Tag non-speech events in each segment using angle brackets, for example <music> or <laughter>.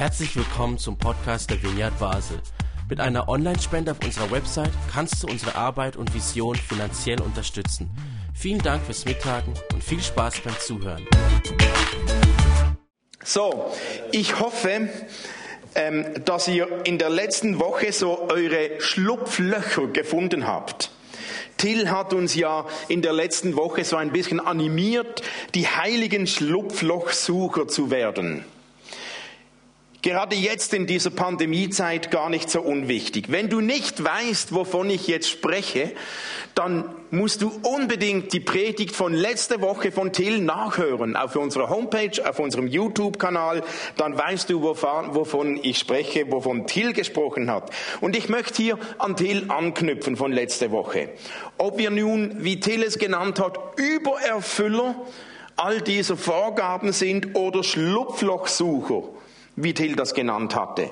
Herzlich willkommen zum Podcast der Vineyard Basel. Mit einer Online-Spende auf unserer Website kannst du unsere Arbeit und Vision finanziell unterstützen. Vielen Dank fürs Mittagen und viel Spaß beim Zuhören. So, ich hoffe, ähm, dass ihr in der letzten Woche so eure Schlupflöcher gefunden habt. Till hat uns ja in der letzten Woche so ein bisschen animiert, die heiligen Schlupflochsucher zu werden. Gerade jetzt in dieser Pandemiezeit gar nicht so unwichtig. Wenn du nicht weißt, wovon ich jetzt spreche, dann musst du unbedingt die Predigt von letzter Woche von Till nachhören auf unserer Homepage, auf unserem YouTube-Kanal. Dann weißt du, wovon ich spreche, wovon Till gesprochen hat. Und ich möchte hier an Till anknüpfen von letzter Woche. Ob wir nun, wie Till es genannt hat, Übererfüller all dieser Vorgaben sind oder Schlupflochsucher wie Till das genannt hatte,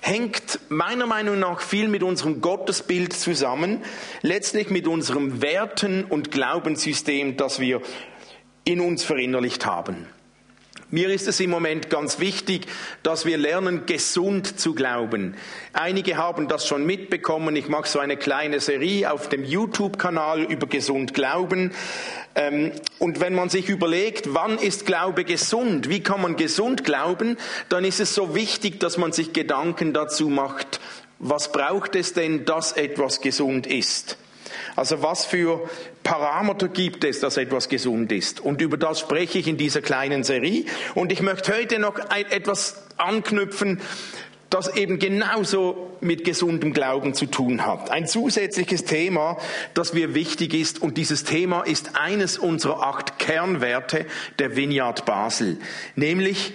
hängt meiner Meinung nach viel mit unserem Gottesbild zusammen, letztlich mit unserem Werten- und Glaubenssystem, das wir in uns verinnerlicht haben. Mir ist es im Moment ganz wichtig, dass wir lernen, gesund zu glauben. Einige haben das schon mitbekommen. Ich mache so eine kleine Serie auf dem YouTube-Kanal über gesund glauben. Ähm, und wenn man sich überlegt, wann ist Glaube gesund, wie kann man gesund glauben, dann ist es so wichtig, dass man sich Gedanken dazu macht, was braucht es denn, dass etwas gesund ist. Also was für Parameter gibt es, dass etwas gesund ist? Und über das spreche ich in dieser kleinen Serie. Und ich möchte heute noch etwas anknüpfen, das eben genauso mit gesundem Glauben zu tun hat. Ein zusätzliches Thema, das mir wichtig ist. Und dieses Thema ist eines unserer acht Kernwerte der Vineyard Basel, nämlich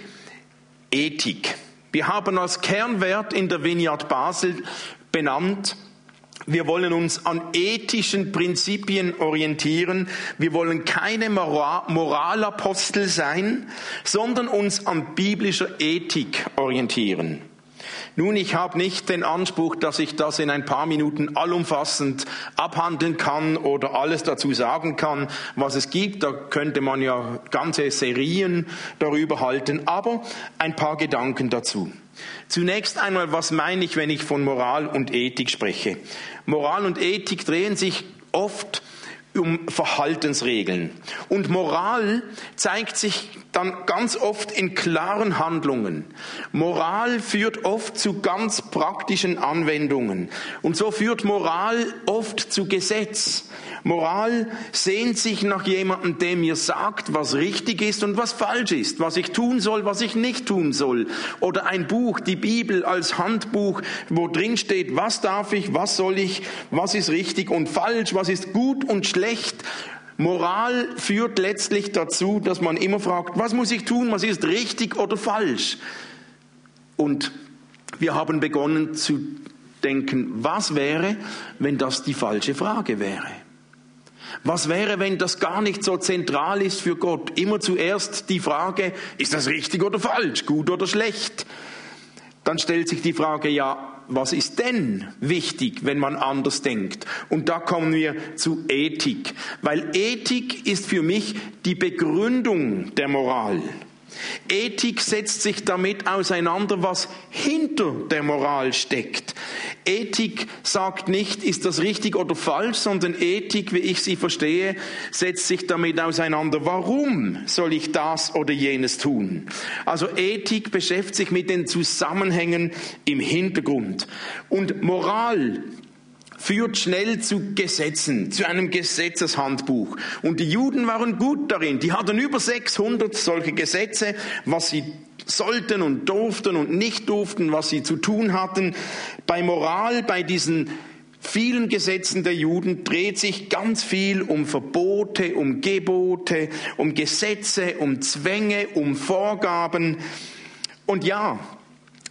Ethik. Wir haben als Kernwert in der Vineyard Basel benannt wir wollen uns an ethischen Prinzipien orientieren. Wir wollen keine Moralapostel sein, sondern uns an biblischer Ethik orientieren. Nun, ich habe nicht den Anspruch, dass ich das in ein paar Minuten allumfassend abhandeln kann oder alles dazu sagen kann, was es gibt. Da könnte man ja ganze Serien darüber halten, aber ein paar Gedanken dazu. Zunächst einmal, was meine ich, wenn ich von Moral und Ethik spreche? Moral und Ethik drehen sich oft um Verhaltensregeln. Und Moral zeigt sich dann ganz oft in klaren Handlungen. Moral führt oft zu ganz praktischen Anwendungen. Und so führt Moral oft zu Gesetz. Moral sehnt sich nach jemandem, der mir sagt, was richtig ist und was falsch ist, was ich tun soll, was ich nicht tun soll. Oder ein Buch, die Bibel als Handbuch, wo drin steht, was darf ich, was soll ich, was ist richtig und falsch, was ist gut und schlecht. Moral führt letztlich dazu, dass man immer fragt, was muss ich tun, was ist richtig oder falsch. Und wir haben begonnen zu denken, was wäre, wenn das die falsche Frage wäre? Was wäre, wenn das gar nicht so zentral ist für Gott? Immer zuerst die Frage, ist das richtig oder falsch, gut oder schlecht? Dann stellt sich die Frage, ja, was ist denn wichtig, wenn man anders denkt? Und da kommen wir zu Ethik, weil Ethik ist für mich die Begründung der Moral. Ethik setzt sich damit auseinander, was hinter der Moral steckt. Ethik sagt nicht, ist das richtig oder falsch, sondern Ethik, wie ich sie verstehe, setzt sich damit auseinander, warum soll ich das oder jenes tun. Also Ethik beschäftigt sich mit den Zusammenhängen im Hintergrund. Und Moral führt schnell zu Gesetzen, zu einem Gesetzeshandbuch. Und die Juden waren gut darin. Die hatten über 600 solche Gesetze, was sie sollten und durften und nicht durften, was sie zu tun hatten. Bei Moral, bei diesen vielen Gesetzen der Juden dreht sich ganz viel um Verbote, um Gebote, um Gesetze, um Zwänge, um Vorgaben. Und ja,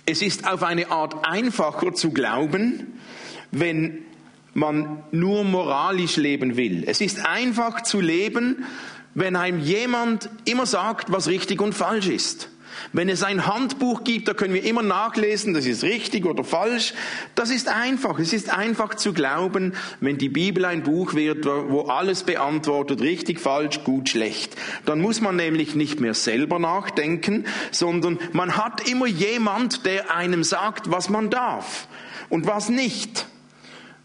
es ist auf eine Art einfacher zu glauben, wenn man nur moralisch leben will. Es ist einfach zu leben, wenn einem jemand immer sagt, was richtig und falsch ist. Wenn es ein Handbuch gibt, da können wir immer nachlesen, das ist richtig oder falsch. Das ist einfach. Es ist einfach zu glauben, wenn die Bibel ein Buch wird, wo alles beantwortet, richtig, falsch, gut, schlecht. Dann muss man nämlich nicht mehr selber nachdenken, sondern man hat immer jemand, der einem sagt, was man darf und was nicht.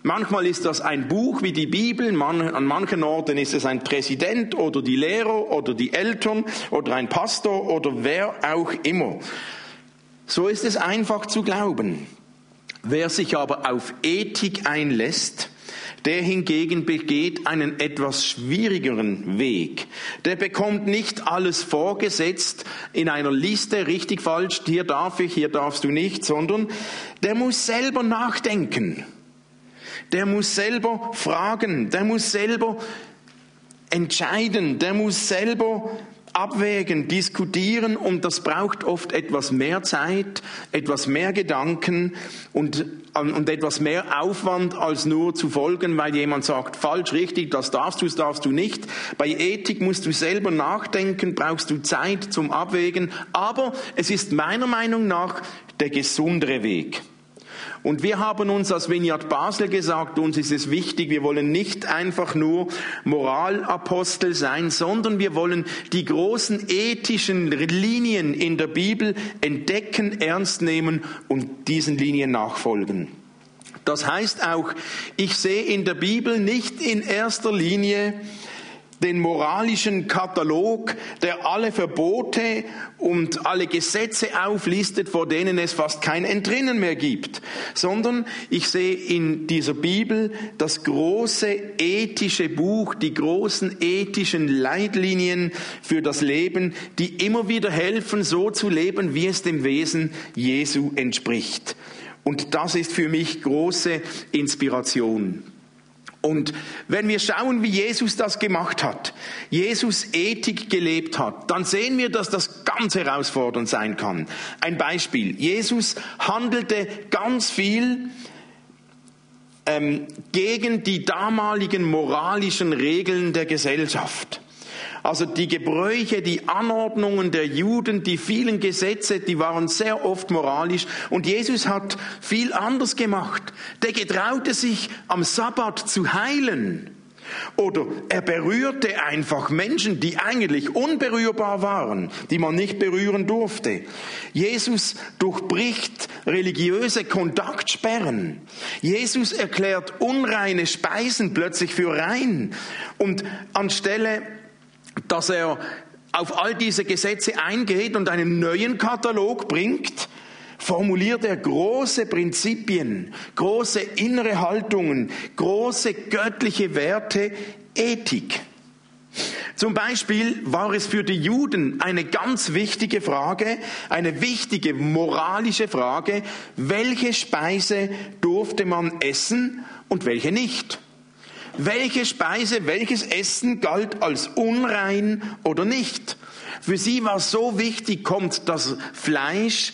Manchmal ist das ein Buch wie die Bibel, an manchen Orten ist es ein Präsident oder die Lehrer oder die Eltern oder ein Pastor oder wer auch immer. So ist es einfach zu glauben. Wer sich aber auf Ethik einlässt, der hingegen begeht einen etwas schwierigeren Weg. Der bekommt nicht alles vorgesetzt in einer Liste, richtig, falsch, hier darf ich, hier darfst du nicht, sondern der muss selber nachdenken der muss selber fragen, der muss selber entscheiden, der muss selber abwägen, diskutieren und das braucht oft etwas mehr Zeit, etwas mehr Gedanken und, und etwas mehr Aufwand als nur zu folgen, weil jemand sagt, falsch, richtig, das darfst du, das darfst du nicht. Bei Ethik musst du selber nachdenken, brauchst du Zeit zum Abwägen, aber es ist meiner Meinung nach der gesundere Weg. Und wir haben uns als Vineyard Basel gesagt, uns ist es wichtig, wir wollen nicht einfach nur Moralapostel sein, sondern wir wollen die großen ethischen Linien in der Bibel entdecken, ernst nehmen und diesen Linien nachfolgen. Das heißt auch, ich sehe in der Bibel nicht in erster Linie den moralischen Katalog, der alle Verbote und alle Gesetze auflistet, vor denen es fast kein Entrinnen mehr gibt, sondern ich sehe in dieser Bibel das große ethische Buch, die großen ethischen Leitlinien für das Leben, die immer wieder helfen, so zu leben, wie es dem Wesen Jesu entspricht. Und das ist für mich große Inspiration. Und wenn wir schauen, wie Jesus das gemacht hat, Jesus Ethik gelebt hat, dann sehen wir, dass das ganz herausfordernd sein kann. Ein Beispiel. Jesus handelte ganz viel ähm, gegen die damaligen moralischen Regeln der Gesellschaft. Also die Gebräuche, die Anordnungen der Juden, die vielen Gesetze, die waren sehr oft moralisch. Und Jesus hat viel anders gemacht. Der getraute sich am Sabbat zu heilen. Oder er berührte einfach Menschen, die eigentlich unberührbar waren, die man nicht berühren durfte. Jesus durchbricht religiöse Kontaktsperren. Jesus erklärt unreine Speisen plötzlich für rein. Und anstelle dass er auf all diese Gesetze eingeht und einen neuen Katalog bringt, formuliert er große Prinzipien, große innere Haltungen, große göttliche Werte, Ethik. Zum Beispiel war es für die Juden eine ganz wichtige Frage, eine wichtige moralische Frage, welche Speise durfte man essen und welche nicht welche Speise, welches Essen galt als unrein oder nicht. Für sie war so wichtig, kommt das Fleisch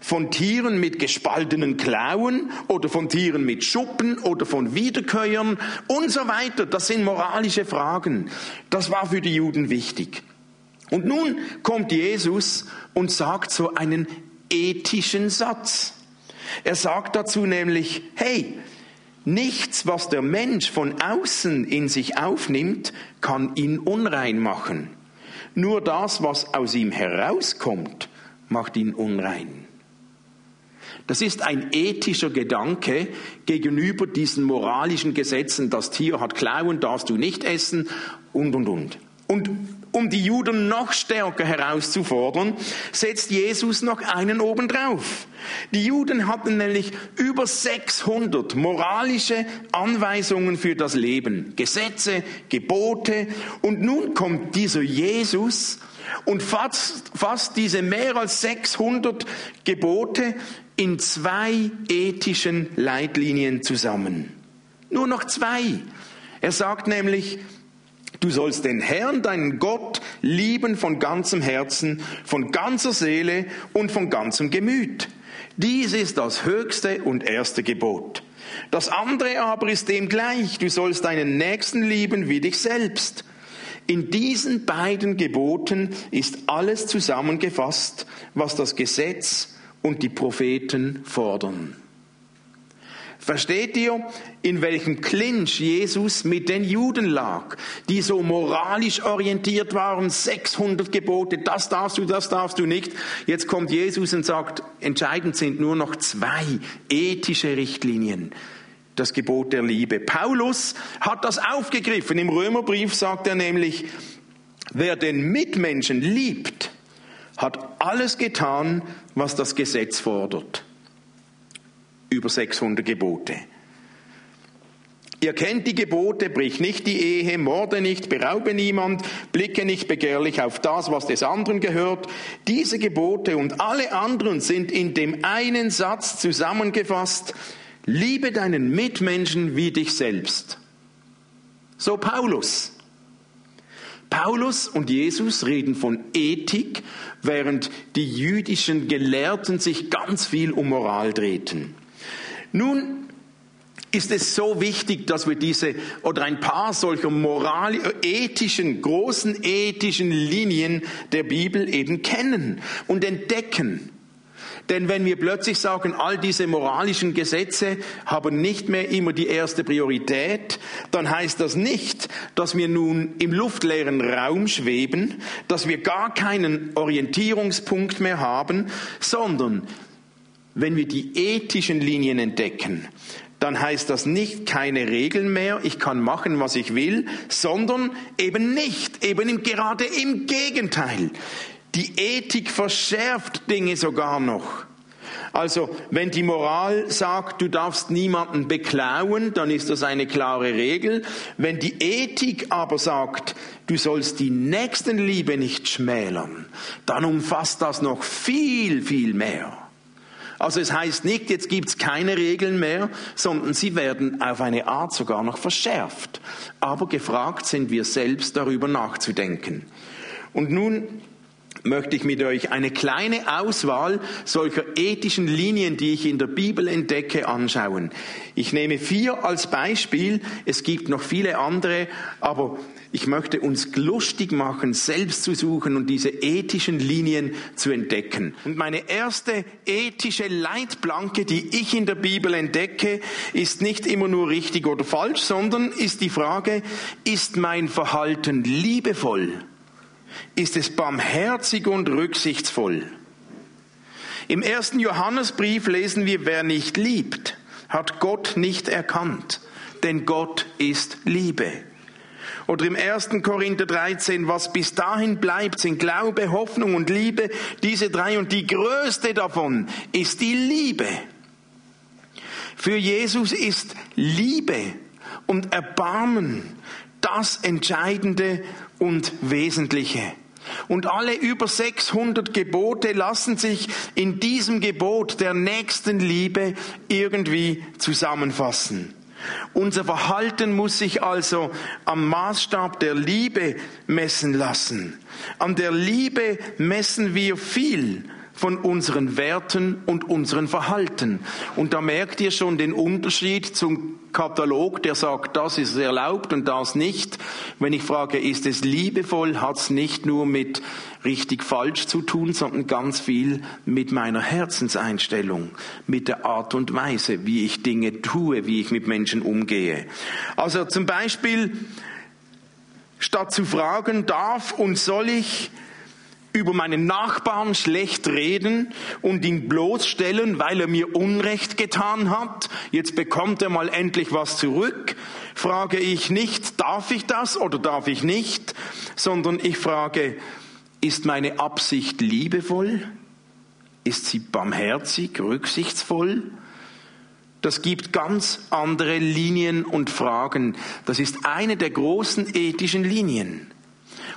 von Tieren mit gespaltenen Klauen oder von Tieren mit Schuppen oder von Wiederkäuern und so weiter. Das sind moralische Fragen. Das war für die Juden wichtig. Und nun kommt Jesus und sagt so einen ethischen Satz. Er sagt dazu nämlich, hey, Nichts, was der Mensch von außen in sich aufnimmt, kann ihn unrein machen. Nur das, was aus ihm herauskommt, macht ihn unrein. Das ist ein ethischer Gedanke gegenüber diesen moralischen Gesetzen. Das Tier hat Klauen, darfst du nicht essen und, und, und. Und um die Juden noch stärker herauszufordern, setzt Jesus noch einen obendrauf. Die Juden hatten nämlich über 600 moralische Anweisungen für das Leben, Gesetze, Gebote. Und nun kommt dieser Jesus und fasst, fasst diese mehr als 600 Gebote in zwei ethischen Leitlinien zusammen. Nur noch zwei. Er sagt nämlich, Du sollst den Herrn, deinen Gott, lieben von ganzem Herzen, von ganzer Seele und von ganzem Gemüt. Dies ist das höchste und erste Gebot. Das andere aber ist dem gleich. Du sollst deinen Nächsten lieben wie dich selbst. In diesen beiden Geboten ist alles zusammengefasst, was das Gesetz und die Propheten fordern. Versteht ihr, in welchem Clinch Jesus mit den Juden lag, die so moralisch orientiert waren, 600 Gebote, das darfst du, das darfst du nicht. Jetzt kommt Jesus und sagt, entscheidend sind nur noch zwei ethische Richtlinien. Das Gebot der Liebe. Paulus hat das aufgegriffen. Im Römerbrief sagt er nämlich, wer den Mitmenschen liebt, hat alles getan, was das Gesetz fordert über 600 Gebote. Ihr kennt die Gebote, brich nicht die Ehe, morde nicht, beraube niemand, blicke nicht begehrlich auf das, was des anderen gehört. Diese Gebote und alle anderen sind in dem einen Satz zusammengefasst, liebe deinen Mitmenschen wie dich selbst. So Paulus. Paulus und Jesus reden von Ethik, während die jüdischen Gelehrten sich ganz viel um Moral drehten. Nun ist es so wichtig, dass wir diese oder ein paar solcher moral ethischen, großen ethischen Linien der Bibel eben kennen und entdecken. Denn wenn wir plötzlich sagen, all diese moralischen Gesetze haben nicht mehr immer die erste Priorität, dann heißt das nicht, dass wir nun im luftleeren Raum schweben, dass wir gar keinen Orientierungspunkt mehr haben, sondern wenn wir die ethischen Linien entdecken, dann heißt das nicht keine Regeln mehr, ich kann machen, was ich will, sondern eben nicht, eben im, gerade im Gegenteil. Die Ethik verschärft Dinge sogar noch. Also, wenn die Moral sagt, du darfst niemanden beklauen, dann ist das eine klare Regel. Wenn die Ethik aber sagt, du sollst die Nächstenliebe nicht schmälern, dann umfasst das noch viel, viel mehr. Also es heißt nicht, jetzt gibt's keine Regeln mehr, sondern sie werden auf eine Art sogar noch verschärft. Aber gefragt sind wir selbst darüber nachzudenken. Und nun möchte ich mit euch eine kleine Auswahl solcher ethischen Linien, die ich in der Bibel entdecke, anschauen. Ich nehme vier als Beispiel. Es gibt noch viele andere, aber ich möchte uns lustig machen, selbst zu suchen und diese ethischen Linien zu entdecken. Und meine erste ethische Leitplanke, die ich in der Bibel entdecke, ist nicht immer nur richtig oder falsch, sondern ist die Frage, ist mein Verhalten liebevoll? Ist es barmherzig und rücksichtsvoll? Im ersten Johannesbrief lesen wir, wer nicht liebt, hat Gott nicht erkannt, denn Gott ist Liebe. Oder im 1. Korinther 13, was bis dahin bleibt, sind Glaube, Hoffnung und Liebe, diese drei. Und die größte davon ist die Liebe. Für Jesus ist Liebe und Erbarmen das Entscheidende und Wesentliche. Und alle über 600 Gebote lassen sich in diesem Gebot der Nächstenliebe irgendwie zusammenfassen. Unser Verhalten muss sich also am Maßstab der Liebe messen lassen. An der Liebe messen wir viel von unseren Werten und unseren Verhalten. Und da merkt ihr schon den Unterschied zum Katalog, der sagt, das ist erlaubt und das nicht. Wenn ich frage, ist es liebevoll, hat es nicht nur mit richtig falsch zu tun, sondern ganz viel mit meiner Herzenseinstellung, mit der Art und Weise, wie ich Dinge tue, wie ich mit Menschen umgehe. Also zum Beispiel, statt zu fragen, darf und soll ich über meinen Nachbarn schlecht reden und ihn bloßstellen, weil er mir Unrecht getan hat. Jetzt bekommt er mal endlich was zurück. Frage ich nicht, darf ich das oder darf ich nicht, sondern ich frage, ist meine Absicht liebevoll? Ist sie barmherzig, rücksichtsvoll? Das gibt ganz andere Linien und Fragen. Das ist eine der großen ethischen Linien.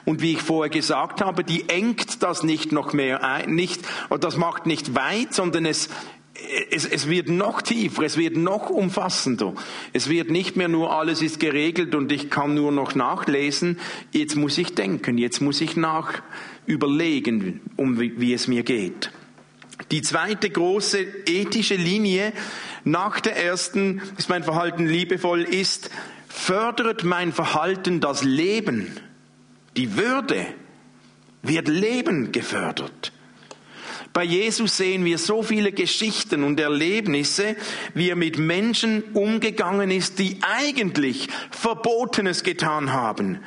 Und wie ich vorher gesagt habe, die engt das nicht noch mehr ein, nicht, das macht nicht weit, sondern es, es, es wird noch tiefer, es wird noch umfassender. Es wird nicht mehr nur alles ist geregelt und ich kann nur noch nachlesen. Jetzt muss ich denken, jetzt muss ich nach überlegen, um wie, wie es mir geht. Die zweite große ethische Linie nach der ersten, ist mein Verhalten liebevoll, ist, fördert mein Verhalten das Leben? Die Würde, wird Leben gefördert. Bei Jesus sehen wir so viele Geschichten und Erlebnisse, wie er mit Menschen umgegangen ist, die eigentlich Verbotenes getan haben.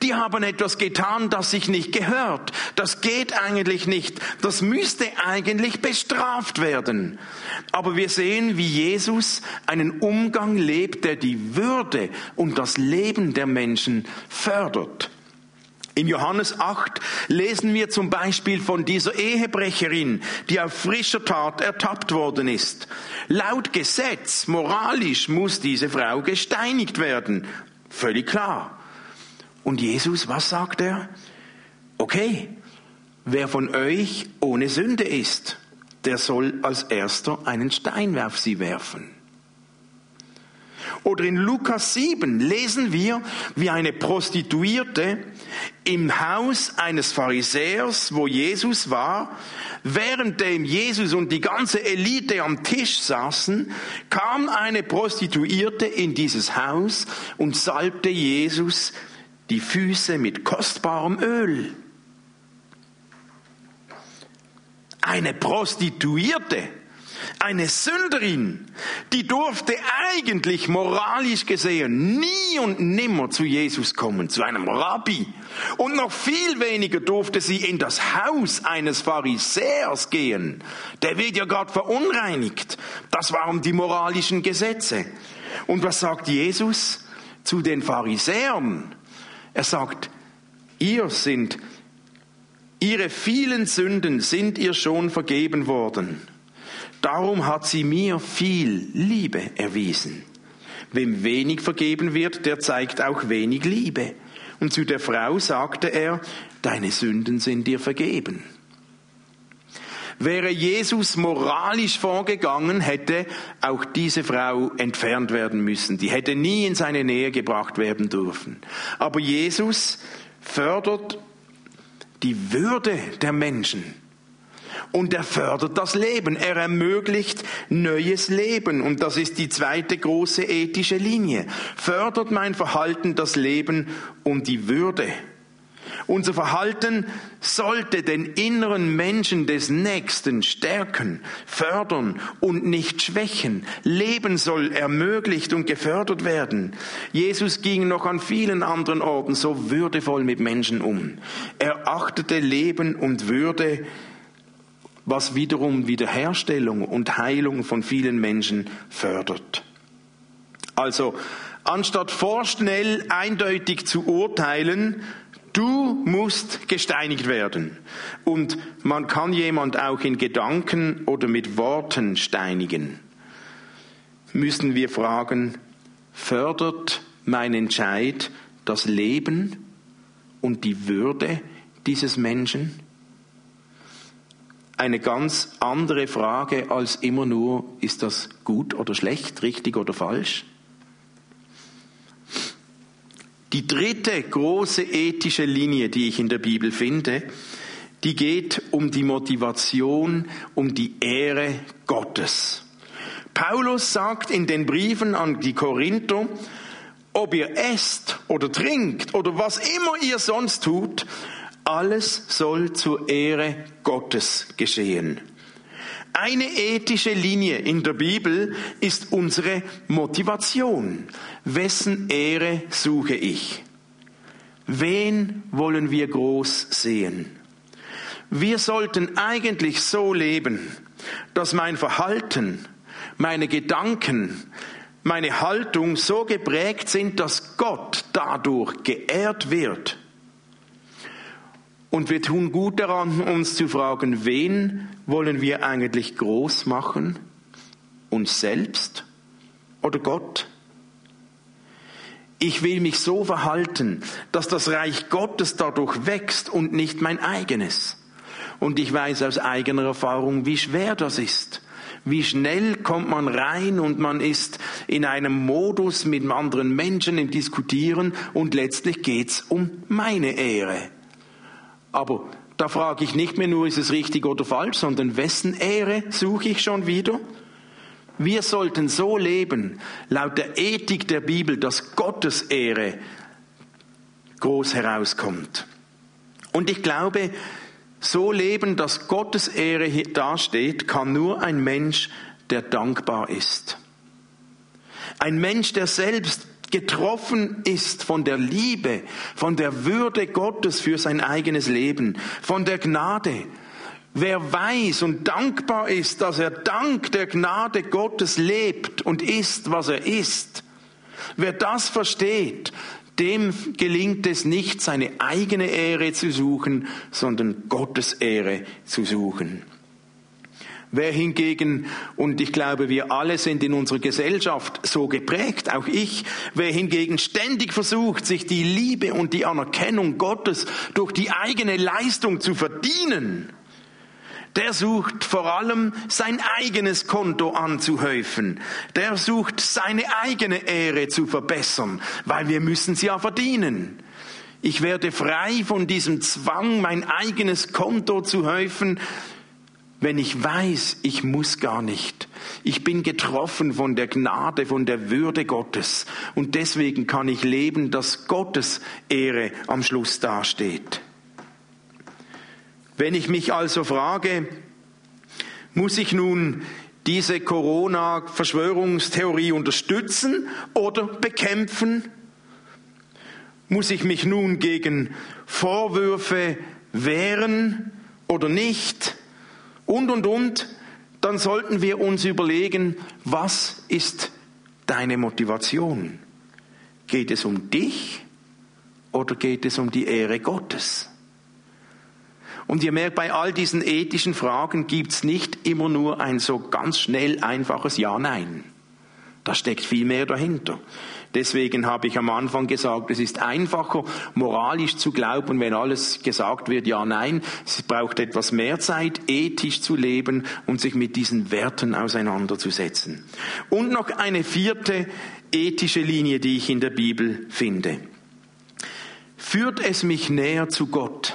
Die haben etwas getan, das sich nicht gehört. Das geht eigentlich nicht. Das müsste eigentlich bestraft werden. Aber wir sehen, wie Jesus einen Umgang lebt, der die Würde und das Leben der Menschen fördert. In Johannes 8 lesen wir zum Beispiel von dieser Ehebrecherin, die auf frischer Tat ertappt worden ist. Laut Gesetz, moralisch muss diese Frau gesteinigt werden. Völlig klar. Und Jesus, was sagt er? Okay, wer von euch ohne Sünde ist, der soll als erster einen Stein auf sie werfen. Oder in Lukas 7 lesen wir, wie eine Prostituierte im Haus eines Pharisäers, wo Jesus war, währenddem Jesus und die ganze Elite am Tisch saßen, kam eine Prostituierte in dieses Haus und salbte Jesus die Füße mit kostbarem Öl. Eine Prostituierte eine Sünderin, die durfte eigentlich moralisch gesehen nie und nimmer zu Jesus kommen, zu einem Rabbi. Und noch viel weniger durfte sie in das Haus eines Pharisäers gehen. Der wird ja gerade verunreinigt. Das waren die moralischen Gesetze. Und was sagt Jesus zu den Pharisäern? Er sagt, ihr sind, ihre vielen Sünden sind ihr schon vergeben worden. Darum hat sie mir viel Liebe erwiesen. Wem wenig vergeben wird, der zeigt auch wenig Liebe. Und zu der Frau sagte er, deine Sünden sind dir vergeben. Wäre Jesus moralisch vorgegangen, hätte auch diese Frau entfernt werden müssen. Die hätte nie in seine Nähe gebracht werden dürfen. Aber Jesus fördert die Würde der Menschen und er fördert das Leben. Er ermöglicht neues Leben und das ist die zweite große ethische Linie. Fördert mein Verhalten das Leben und die Würde. Unser Verhalten sollte den inneren Menschen des Nächsten stärken, fördern und nicht schwächen. Leben soll ermöglicht und gefördert werden. Jesus ging noch an vielen anderen Orten so würdevoll mit Menschen um. Er achtete Leben und Würde was wiederum Wiederherstellung und Heilung von vielen Menschen fördert. Also, anstatt vorschnell eindeutig zu urteilen, du musst gesteinigt werden. Und man kann jemand auch in Gedanken oder mit Worten steinigen. Müssen wir fragen, fördert mein Entscheid das Leben und die Würde dieses Menschen? Eine ganz andere Frage als immer nur, ist das gut oder schlecht, richtig oder falsch? Die dritte große ethische Linie, die ich in der Bibel finde, die geht um die Motivation, um die Ehre Gottes. Paulus sagt in den Briefen an die Korinther, ob ihr esst oder trinkt oder was immer ihr sonst tut, alles soll zur Ehre Gottes geschehen. Eine ethische Linie in der Bibel ist unsere Motivation. Wessen Ehre suche ich? Wen wollen wir groß sehen? Wir sollten eigentlich so leben, dass mein Verhalten, meine Gedanken, meine Haltung so geprägt sind, dass Gott dadurch geehrt wird und wir tun gut daran, uns zu fragen, wen wollen wir eigentlich groß machen? Uns selbst oder Gott? Ich will mich so verhalten, dass das Reich Gottes dadurch wächst und nicht mein eigenes. Und ich weiß aus eigener Erfahrung, wie schwer das ist. Wie schnell kommt man rein und man ist in einem Modus mit anderen Menschen im Diskutieren und letztlich geht's um meine Ehre. Aber da frage ich nicht mehr nur, ist es richtig oder falsch, sondern wessen Ehre suche ich schon wieder? Wir sollten so leben, laut der Ethik der Bibel, dass Gottes Ehre groß herauskommt. Und ich glaube, so leben, dass Gottes Ehre dasteht, kann nur ein Mensch, der dankbar ist. Ein Mensch, der selbst getroffen ist von der Liebe, von der Würde Gottes für sein eigenes Leben, von der Gnade. Wer weiß und dankbar ist, dass er dank der Gnade Gottes lebt und ist, was er ist, wer das versteht, dem gelingt es nicht, seine eigene Ehre zu suchen, sondern Gottes Ehre zu suchen. Wer hingegen, und ich glaube, wir alle sind in unserer Gesellschaft so geprägt, auch ich, wer hingegen ständig versucht, sich die Liebe und die Anerkennung Gottes durch die eigene Leistung zu verdienen, der sucht vor allem sein eigenes Konto anzuhäufen. Der sucht seine eigene Ehre zu verbessern, weil wir müssen sie ja verdienen. Ich werde frei von diesem Zwang, mein eigenes Konto zu häufen, wenn ich weiß, ich muss gar nicht. Ich bin getroffen von der Gnade, von der Würde Gottes. Und deswegen kann ich leben, dass Gottes Ehre am Schluss dasteht. Wenn ich mich also frage, muss ich nun diese Corona-Verschwörungstheorie unterstützen oder bekämpfen? Muss ich mich nun gegen Vorwürfe wehren oder nicht? Und, und, und. Dann sollten wir uns überlegen, was ist deine Motivation? Geht es um dich oder geht es um die Ehre Gottes? Und ihr merkt, bei all diesen ethischen Fragen gibt's nicht immer nur ein so ganz schnell einfaches Ja-Nein. Da steckt viel mehr dahinter. Deswegen habe ich am Anfang gesagt, es ist einfacher, moralisch zu glauben, wenn alles gesagt wird, ja, nein. Es braucht etwas mehr Zeit, ethisch zu leben und sich mit diesen Werten auseinanderzusetzen. Und noch eine vierte ethische Linie, die ich in der Bibel finde. Führt es mich näher zu Gott?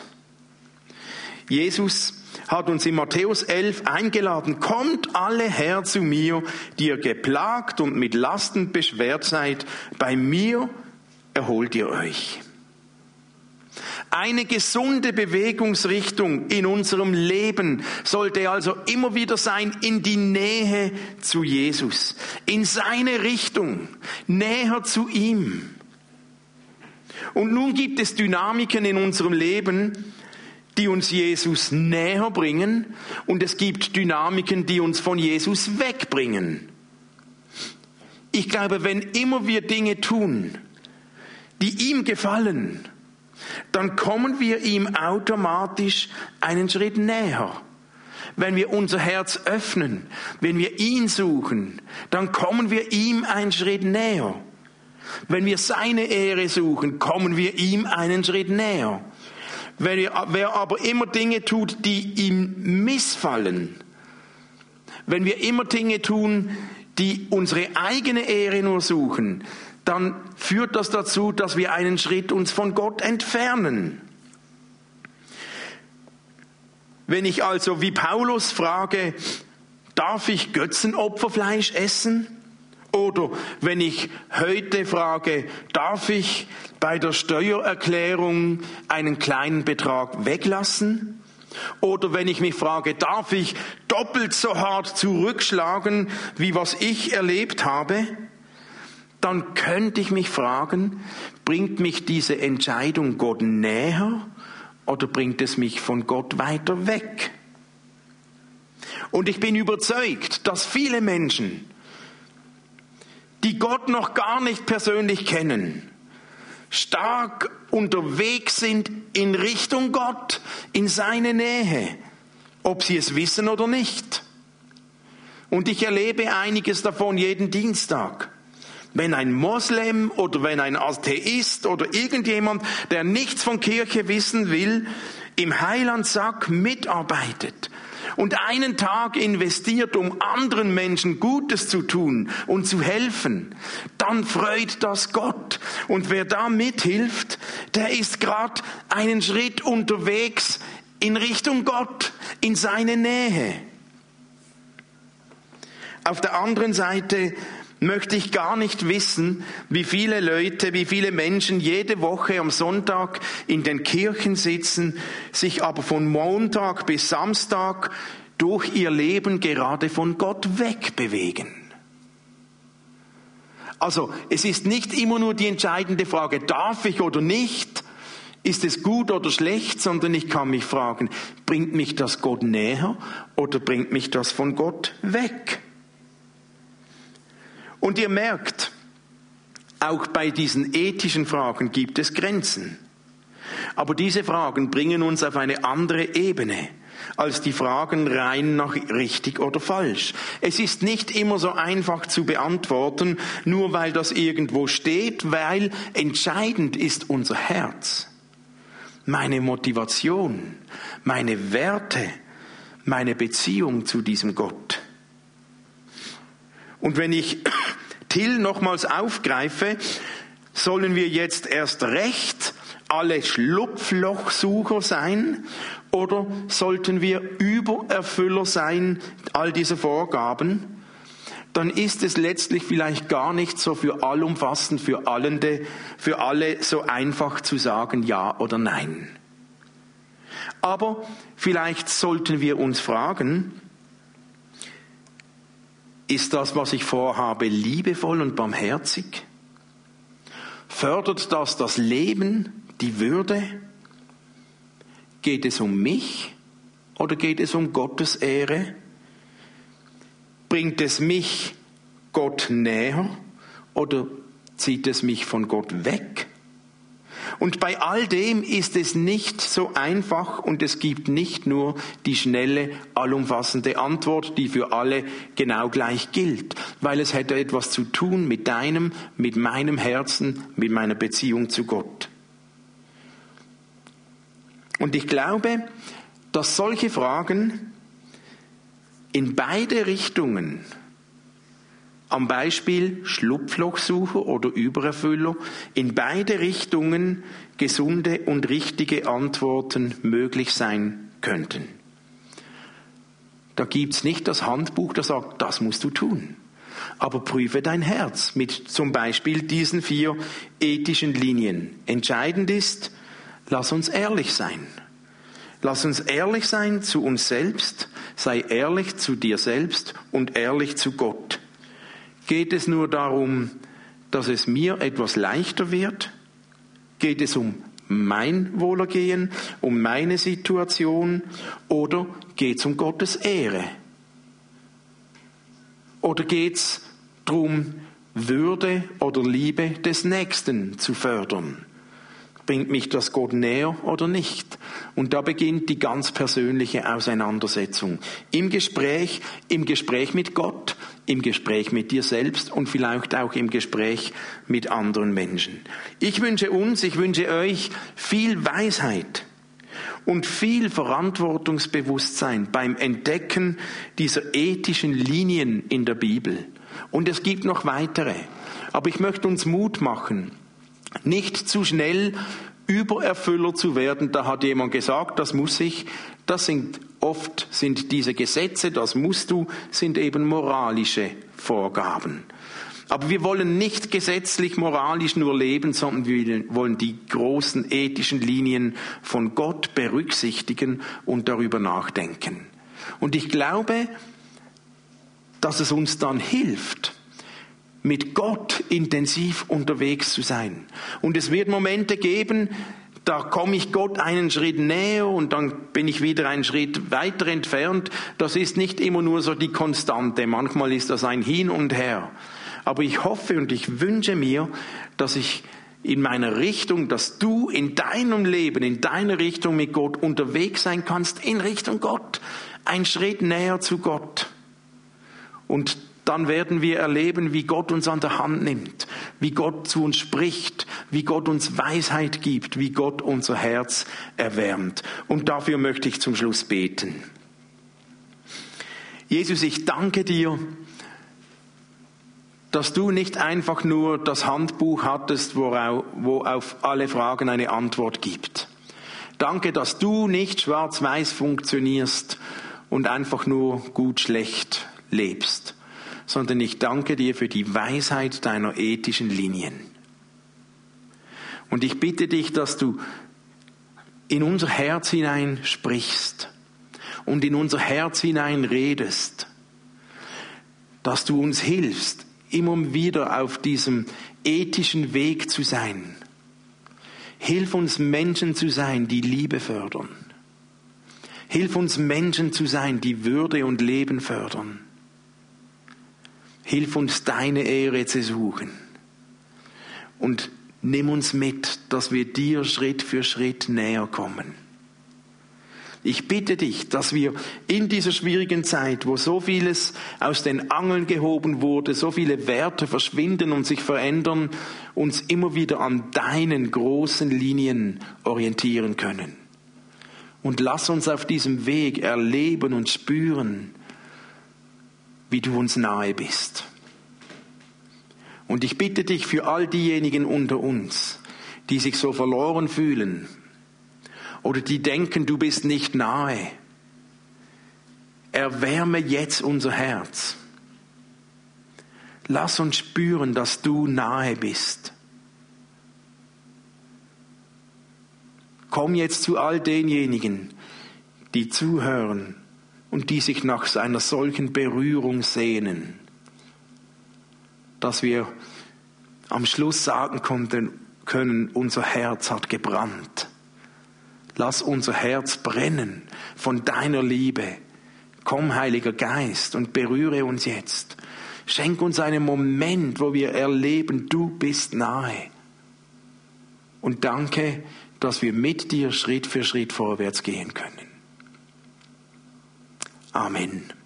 Jesus hat uns in Matthäus 11 eingeladen, kommt alle her zu mir, die ihr geplagt und mit Lasten beschwert seid, bei mir erholt ihr euch. Eine gesunde Bewegungsrichtung in unserem Leben sollte also immer wieder sein in die Nähe zu Jesus, in seine Richtung, näher zu ihm. Und nun gibt es Dynamiken in unserem Leben, die uns Jesus näher bringen und es gibt Dynamiken, die uns von Jesus wegbringen. Ich glaube, wenn immer wir Dinge tun, die ihm gefallen, dann kommen wir ihm automatisch einen Schritt näher. Wenn wir unser Herz öffnen, wenn wir ihn suchen, dann kommen wir ihm einen Schritt näher. Wenn wir seine Ehre suchen, kommen wir ihm einen Schritt näher. Wer aber immer Dinge tut, die ihm missfallen, wenn wir immer Dinge tun, die unsere eigene Ehre nur suchen, dann führt das dazu, dass wir einen Schritt uns von Gott entfernen. Wenn ich also wie Paulus frage, darf ich Götzenopferfleisch essen? Oder wenn ich heute frage, darf ich bei der Steuererklärung einen kleinen Betrag weglassen? Oder wenn ich mich frage, darf ich doppelt so hart zurückschlagen, wie was ich erlebt habe? Dann könnte ich mich fragen, bringt mich diese Entscheidung Gott näher oder bringt es mich von Gott weiter weg? Und ich bin überzeugt, dass viele Menschen die Gott noch gar nicht persönlich kennen, stark unterwegs sind in Richtung Gott, in seine Nähe, ob sie es wissen oder nicht. Und ich erlebe einiges davon jeden Dienstag. Wenn ein Moslem oder wenn ein Atheist oder irgendjemand, der nichts von Kirche wissen will, im Heilandsack mitarbeitet, und einen Tag investiert, um anderen Menschen Gutes zu tun und zu helfen, dann freut das Gott. Und wer da mithilft, der ist gerade einen Schritt unterwegs in Richtung Gott, in seine Nähe. Auf der anderen Seite möchte ich gar nicht wissen, wie viele Leute, wie viele Menschen jede Woche am Sonntag in den Kirchen sitzen, sich aber von Montag bis Samstag durch ihr Leben gerade von Gott wegbewegen. Also es ist nicht immer nur die entscheidende Frage, darf ich oder nicht, ist es gut oder schlecht, sondern ich kann mich fragen, bringt mich das Gott näher oder bringt mich das von Gott weg? Und ihr merkt, auch bei diesen ethischen Fragen gibt es Grenzen. Aber diese Fragen bringen uns auf eine andere Ebene als die Fragen rein nach richtig oder falsch. Es ist nicht immer so einfach zu beantworten, nur weil das irgendwo steht, weil entscheidend ist unser Herz, meine Motivation, meine Werte, meine Beziehung zu diesem Gott. Und wenn ich <clears throat> Till nochmals aufgreife, sollen wir jetzt erst recht alle Schlupflochsucher sein oder sollten wir Übererfüller sein all dieser Vorgaben? Dann ist es letztlich vielleicht gar nicht so für allumfassend, für, allende, für alle so einfach zu sagen Ja oder Nein. Aber vielleicht sollten wir uns fragen, ist das, was ich vorhabe, liebevoll und barmherzig? Fördert das das Leben, die Würde? Geht es um mich oder geht es um Gottes Ehre? Bringt es mich Gott näher oder zieht es mich von Gott weg? Und bei all dem ist es nicht so einfach und es gibt nicht nur die schnelle, allumfassende Antwort, die für alle genau gleich gilt, weil es hätte etwas zu tun mit deinem, mit meinem Herzen, mit meiner Beziehung zu Gott. Und ich glaube, dass solche Fragen in beide Richtungen, am Beispiel Schlupflochsucher oder Übererfüller, in beide Richtungen gesunde und richtige Antworten möglich sein könnten. Da gibt's nicht das Handbuch, das sagt, das musst du tun. Aber prüfe dein Herz mit zum Beispiel diesen vier ethischen Linien. Entscheidend ist, Lass uns ehrlich sein. Lass uns ehrlich sein zu uns selbst, sei ehrlich zu dir selbst und ehrlich zu Gott. Geht es nur darum, dass es mir etwas leichter wird? Geht es um mein Wohlergehen, um meine Situation oder geht es um Gottes Ehre? Oder geht es darum, Würde oder Liebe des Nächsten zu fördern? Bringt mich das Gott näher oder nicht? Und da beginnt die ganz persönliche Auseinandersetzung. Im Gespräch, im Gespräch mit Gott, im Gespräch mit dir selbst und vielleicht auch im Gespräch mit anderen Menschen. Ich wünsche uns, ich wünsche euch viel Weisheit und viel Verantwortungsbewusstsein beim Entdecken dieser ethischen Linien in der Bibel. Und es gibt noch weitere. Aber ich möchte uns Mut machen, nicht zu schnell Übererfüller zu werden. Da hat jemand gesagt, das muss ich. Das sind oft sind diese Gesetze, das musst du, sind eben moralische Vorgaben. Aber wir wollen nicht gesetzlich moralisch nur leben, sondern wir wollen die großen ethischen Linien von Gott berücksichtigen und darüber nachdenken. Und ich glaube, dass es uns dann hilft, mit Gott intensiv unterwegs zu sein. Und es wird Momente geben, da komme ich Gott einen Schritt näher und dann bin ich wieder einen Schritt weiter entfernt. Das ist nicht immer nur so die Konstante. Manchmal ist das ein Hin und Her. Aber ich hoffe und ich wünsche mir, dass ich in meiner Richtung, dass du in deinem Leben, in deiner Richtung mit Gott unterwegs sein kannst, in Richtung Gott. Ein Schritt näher zu Gott. Und dann werden wir erleben, wie Gott uns an der Hand nimmt, wie Gott zu uns spricht, wie Gott uns Weisheit gibt, wie Gott unser Herz erwärmt. Und dafür möchte ich zum Schluss beten. Jesus, ich danke dir, dass du nicht einfach nur das Handbuch hattest, wo auf alle Fragen eine Antwort gibt. Danke, dass du nicht schwarz-weiß funktionierst und einfach nur gut-schlecht lebst sondern ich danke dir für die Weisheit deiner ethischen Linien. Und ich bitte dich, dass du in unser Herz hinein sprichst und in unser Herz hinein redest, dass du uns hilfst, immer wieder auf diesem ethischen Weg zu sein. Hilf uns Menschen zu sein, die Liebe fördern. Hilf uns Menschen zu sein, die Würde und Leben fördern. Hilf uns deine Ehre zu suchen. Und nimm uns mit, dass wir dir Schritt für Schritt näher kommen. Ich bitte dich, dass wir in dieser schwierigen Zeit, wo so vieles aus den Angeln gehoben wurde, so viele Werte verschwinden und sich verändern, uns immer wieder an deinen großen Linien orientieren können. Und lass uns auf diesem Weg erleben und spüren, wie du uns nahe bist. Und ich bitte dich für all diejenigen unter uns, die sich so verloren fühlen oder die denken, du bist nicht nahe, erwärme jetzt unser Herz. Lass uns spüren, dass du nahe bist. Komm jetzt zu all denjenigen, die zuhören und die sich nach einer solchen Berührung sehnen, dass wir am Schluss sagen konnten, können, unser Herz hat gebrannt. Lass unser Herz brennen von deiner Liebe. Komm, Heiliger Geist, und berühre uns jetzt. Schenk uns einen Moment, wo wir erleben, du bist nahe. Und danke, dass wir mit dir Schritt für Schritt vorwärts gehen können. Amen.